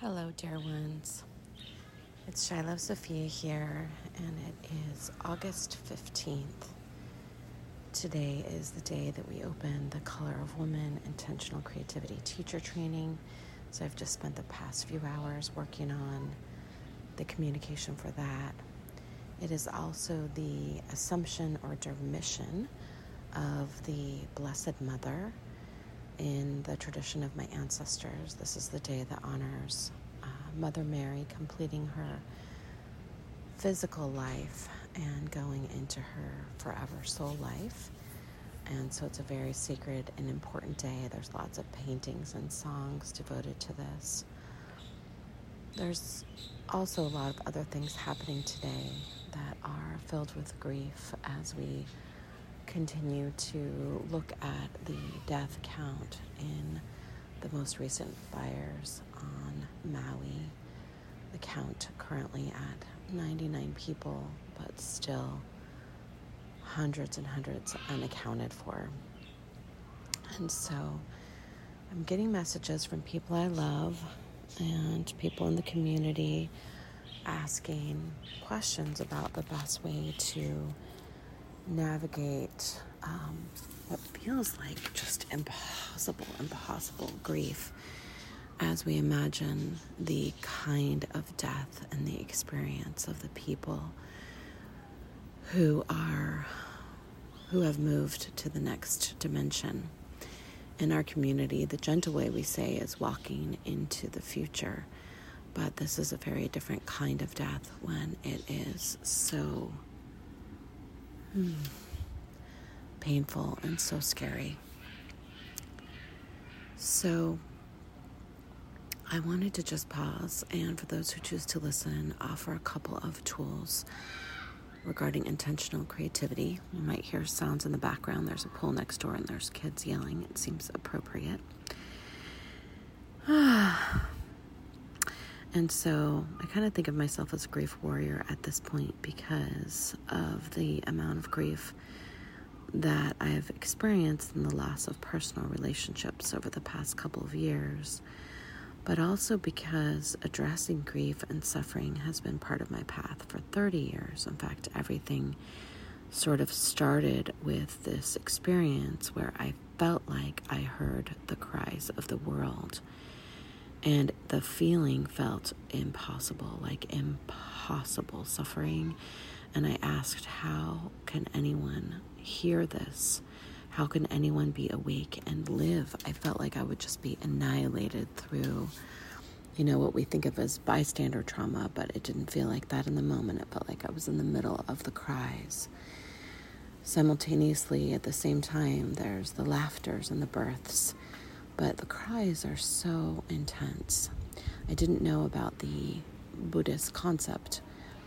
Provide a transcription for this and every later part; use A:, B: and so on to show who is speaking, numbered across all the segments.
A: Hello, dear ones. It's Shiloh Sophia here, and it is August 15th. Today is the day that we open the Color of Woman Intentional Creativity Teacher Training. So I've just spent the past few hours working on the communication for that. It is also the assumption or Dormition of the Blessed Mother in the tradition of my ancestors. This is the day that honors uh, Mother Mary completing her physical life and going into her forever soul life. And so it's a very sacred and important day. There's lots of paintings and songs devoted to this. There's also a lot of other things happening today that are filled with grief as we continue to look at the death count in the most recent fires on Maui. The count currently at 99 people, but still hundreds and hundreds unaccounted for. And so I'm getting messages from people I love and people in the community asking questions about the best way to navigate um, what feels like just impossible, impossible grief as we imagine the kind of death and the experience of the people who are who have moved to the next dimension. In our community, the gentle way we say is walking into the future, but this is a very different kind of death when it is so Hmm. Painful and so scary. So, I wanted to just pause and, for those who choose to listen, offer a couple of tools regarding intentional creativity. You might hear sounds in the background. There's a pool next door and there's kids yelling. It seems appropriate. And so I kind of think of myself as a grief warrior at this point because of the amount of grief that I have experienced in the loss of personal relationships over the past couple of years, but also because addressing grief and suffering has been part of my path for 30 years. In fact, everything sort of started with this experience where I felt like I heard the cries of the world and the feeling felt impossible, like impossible suffering. And I asked, How can anyone hear this? How can anyone be awake and live? I felt like I would just be annihilated through, you know, what we think of as bystander trauma, but it didn't feel like that in the moment. It felt like I was in the middle of the cries. Simultaneously, at the same time, there's the laughters and the births but the cries are so intense. I didn't know about the Buddhist concept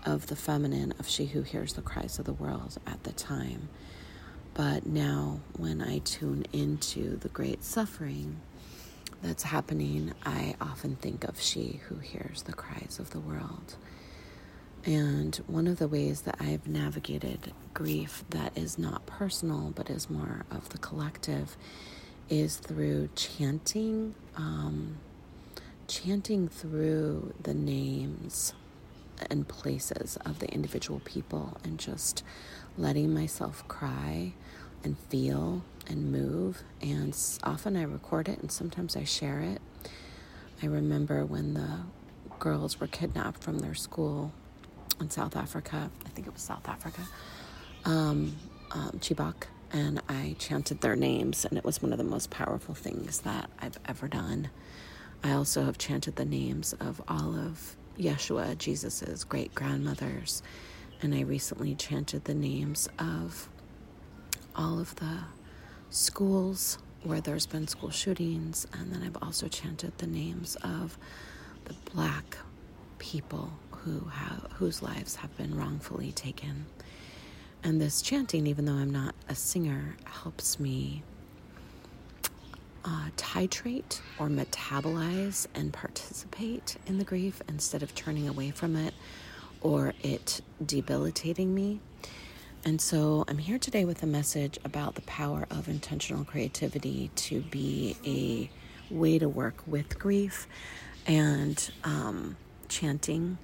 A: of the feminine, of she who hears the cries of the world at the time. But now, when I tune into the great suffering that's happening, I often think of she who hears the cries of the world. And one of the ways that I've navigated grief that is not personal but is more of the collective is through chanting, um, chanting through the names and places of the individual people and just letting myself cry and feel and move. And often I record it and sometimes I share it. I remember when the girls were kidnapped from their school in South Africa, I think it was South Africa, um, um, Chibok and I chanted their names, and it was one of the most powerful things that I've ever done. I also have chanted the names of all of Yeshua, Jesus's great grandmothers, and I recently chanted the names of all of the schools where there's been school shootings, and then I've also chanted the names of the black people who have whose lives have been wrongfully taken. And this chanting, even though I'm not a singer, helps me uh, titrate or metabolize and participate in the grief instead of turning away from it or it debilitating me. And so I'm here today with a message about the power of intentional creativity to be a way to work with grief and um, chanting,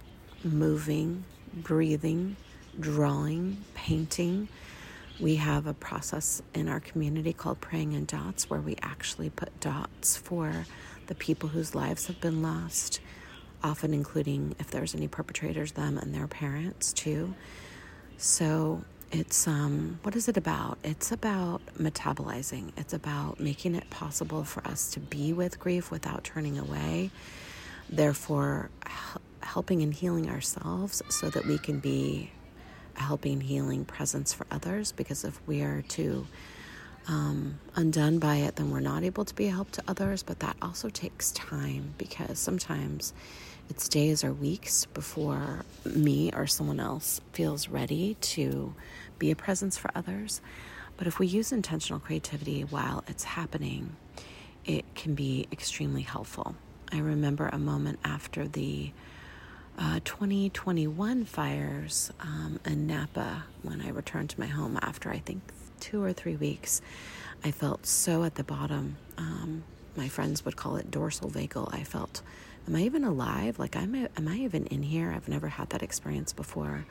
A: moving, breathing, drawing, painting. We have a process in our community called Praying in Dots where we actually put dots for the people whose lives have been lost, often including if there's any perpetrators, them and their parents too. So it's um, what is it about? It's about metabolizing. It's about making it possible for us to be with grief without turning away. Therefore, helping and healing ourselves so that we can be helping, healing presence for others. Because if we are too um, undone by it, then we're not able to be a help to others. But that also takes time because sometimes it's days or weeks before me or someone else feels ready to be a presence for others. But if we use intentional creativity while it's happening, it can be extremely helpful. I remember a moment after the uh, 2021 fires um, in Napa when I returned to my home after I think two or three weeks. I felt so at the bottom. Um, my friends would call it dorsal vagal. I felt am I even alive? Like, I'm, am I even in here? I've never had that experience before.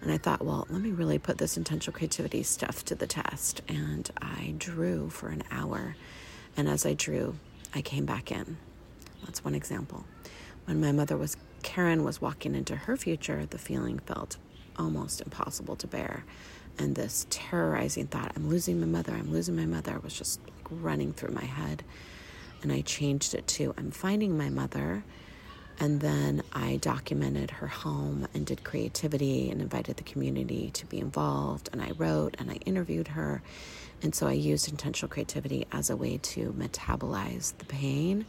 A: And I thought, well, let me really put this intentional creativity stuff to the test. And I drew for an hour. And as I drew, I came back in. That's one example. When my mother was, Karen was walking into her future, the feeling felt almost impossible to bear. And this terrorizing thought, I'm losing my mother, I'm losing my mother, was just like running through my head and I changed it to I'm finding my mother. And then I documented her home and did creativity and invited the community to be involved. And I wrote and I interviewed her. And so I used intentional creativity as a way to metabolize the pain.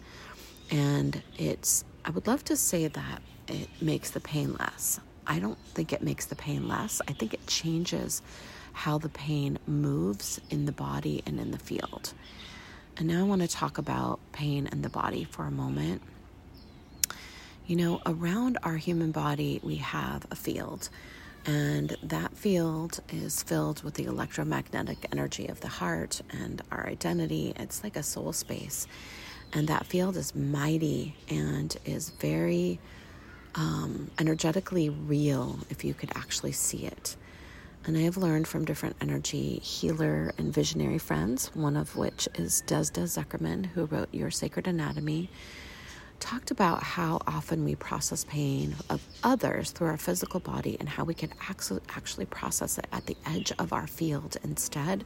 A: And it's, I would love to say that it makes the pain less. I don't think it makes the pain less. I think it changes how the pain moves in the body and in the field. And now I want to talk about pain and the body for a moment. You know, around our human body, we have a field, and that field is filled with the electromagnetic energy of the heart and our identity. It's like a soul space. And that field is mighty and is very um, energetically real if you could actually see it. And I have learned from different energy healer and visionary friends, one of which is Desda Zuckerman, who wrote Your Sacred Anatomy, talked about how often we process pain of others through our physical body and how we can actually process it at the edge of our field instead.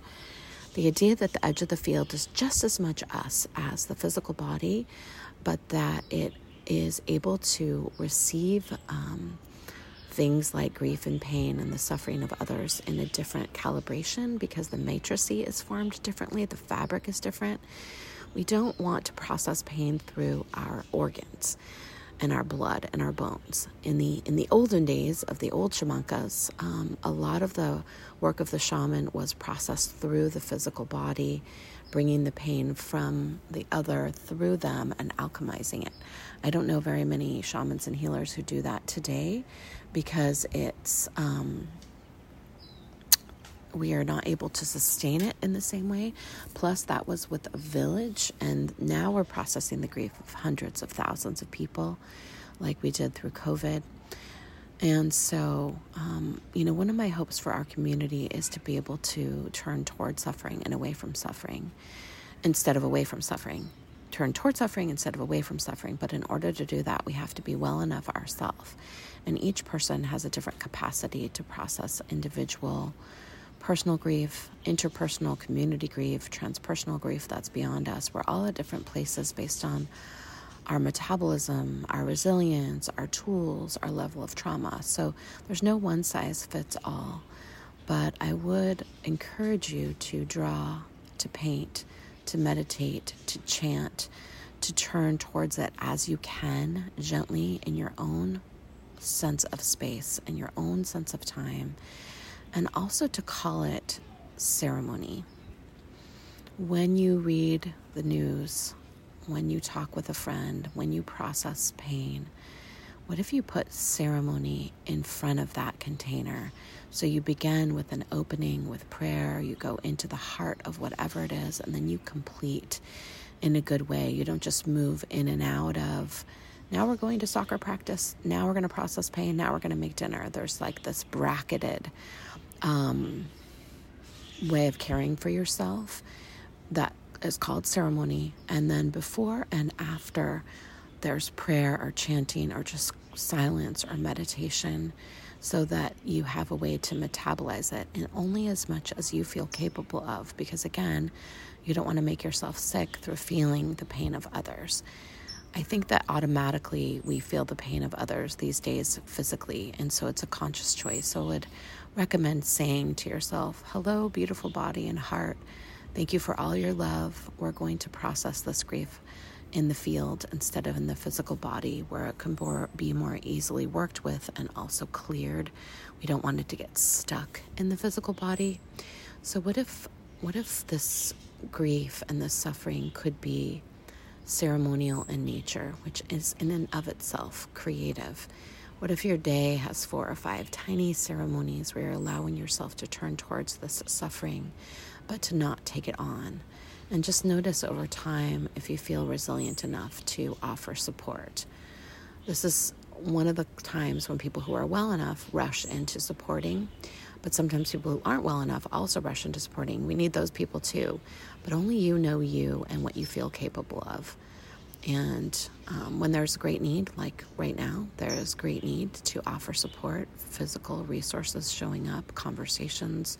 A: The idea that the edge of the field is just as much us as the physical body, but that it is able to receive um, things like grief and pain and the suffering of others in a different calibration because the matrice is formed differently, the fabric is different. We don't want to process pain through our organs and our blood and our bones. In the in the olden days of the old shamankas, um, a lot of the work of the shaman was processed through the physical body, bringing the pain from the other through them and alchemizing it. I don't know very many shamans and healers who do that today because it's um, we are not able to sustain it in the same way. Plus, that was with a village, and now we're processing the grief of hundreds of thousands of people, like we did through COVID. And so, um, you know, one of my hopes for our community is to be able to turn toward suffering and away from suffering instead of away from suffering turn toward suffering instead of away from suffering. But in order to do that, we have to be well enough ourselves. And each person has a different capacity to process individual personal grief, interpersonal community grief, transpersonal grief that's beyond us. We're all at different places based on our metabolism, our resilience, our tools, our level of trauma. So there's no one size fits all. But I would encourage you to draw, to paint, to meditate, to chant, to turn towards it as you can, gently in your own sense of space and your own sense of time, and also to call it ceremony. When you read the news, when you talk with a friend, when you process pain, what if you put ceremony in front of that container? So you begin with an opening with prayer, you go into the heart of whatever it is, and then you complete in a good way. You don't just move in and out of now we're going to soccer practice. Now we're going to process pain. Now we're going to make dinner. There's like this bracketed um, way of caring for yourself that is called ceremony. And then before and after, there's prayer or chanting or just silence or meditation so that you have a way to metabolize it and only as much as you feel capable of. Because again, you don't want to make yourself sick through feeling the pain of others. I think that automatically we feel the pain of others these days physically, and so it's a conscious choice. So I would recommend saying to yourself, Hello, beautiful body and heart. Thank you for all your love. We're going to process this grief in the field instead of in the physical body where it can be more easily worked with and also cleared. We don't want it to get stuck in the physical body. So what if what if this grief and this suffering could be ceremonial in nature, which is in and of itself creative? What if your day has four or five tiny ceremonies where you're allowing yourself to turn towards this suffering, but to not take it on? And just notice over time if you feel resilient enough to offer support. This is one of the times when people who are well enough rush into supporting, but sometimes people who aren't well enough also rush into supporting. We need those people too, but only you know you and what you feel capable of. And um, when there's great need, like right now, there is great need to offer support, physical resources showing up, conversations,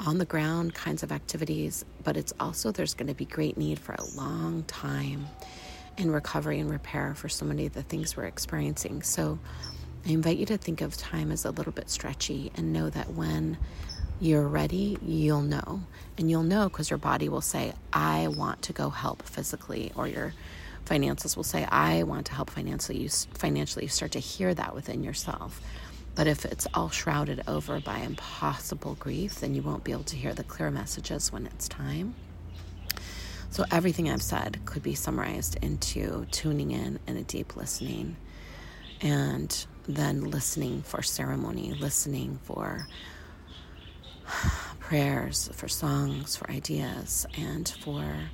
A: on the ground kinds of activities, but it's also there's going to be great need for a long time in recovery and repair for so many of the things we're experiencing. So I invite you to think of time as a little bit stretchy and know that when you're ready, you'll know. And you'll know because your body will say, I want to go help physically, or your finances will say, I want to help financially. You, financially, you start to hear that within yourself. But if it's all shrouded over by impossible grief, then you won't be able to hear the clear messages when it's time. So, everything I've said could be summarized into tuning in and a deep listening, and then listening for ceremony, listening for prayers, for songs, for ideas, and for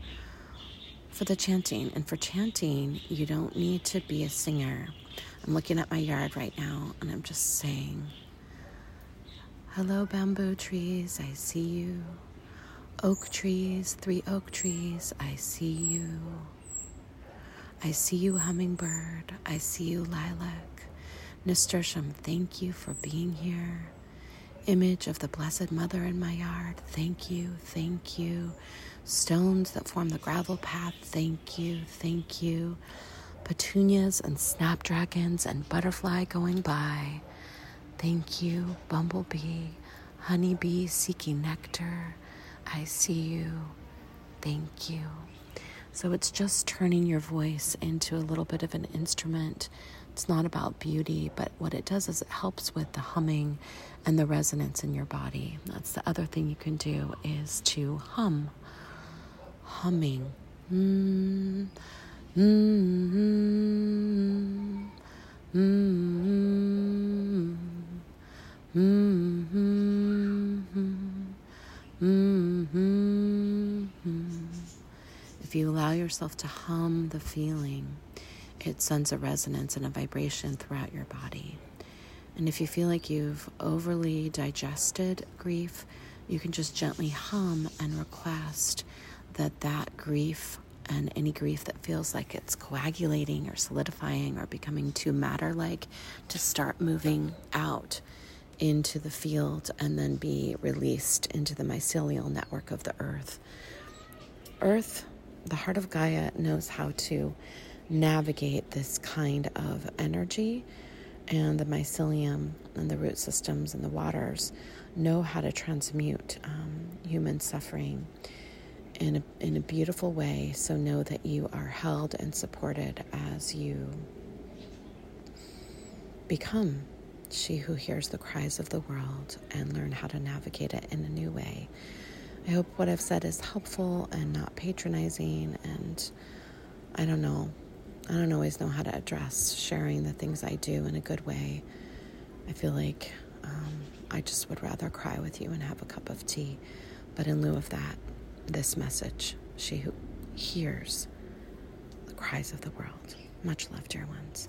A: for the chanting. And for chanting, you don't need to be a singer. I'm looking at my yard right now and I'm just saying, Hello, bamboo trees, I see you. Oak trees, three oak trees, I see you. I see you, hummingbird. I see you, lilac. Nasturtium, thank you for being here. Image of the Blessed Mother in my yard, thank you, thank you. Stones that form the gravel path, thank you, thank you petunias and snapdragons and butterfly going by. Thank you, bumblebee, honeybee seeking nectar. I see you. Thank you. So it's just turning your voice into a little bit of an instrument. It's not about beauty, but what it does is it helps with the humming and the resonance in your body. That's the other thing you can do is to hum. Humming. Mm. Mm-hmm. Mm-hmm. Mm-hmm. If you allow yourself to hum the feeling, it sends a resonance and a vibration throughout your body. And if you feel like you've overly digested grief, you can just gently hum and request that that grief and any grief that feels like it's coagulating or solidifying or becoming too matter like to start moving out into the field and then be released into the mycelial network of the earth. Earth, the heart of Gaia, knows how to navigate this kind of energy, and the mycelium and the root systems and the waters know how to transmute um, human suffering in a, in a beautiful way. So know that you are held and supported as you become she who hears the cries of the world and learn how to navigate it in a new way. I hope what I've said is helpful and not patronizing. And I don't know, I don't always know how to address sharing the things I do in a good way. I feel like um, I just would rather cry with you and have a cup of tea. But in lieu of that, this message, she who hears the cries of the world. Much love, dear ones.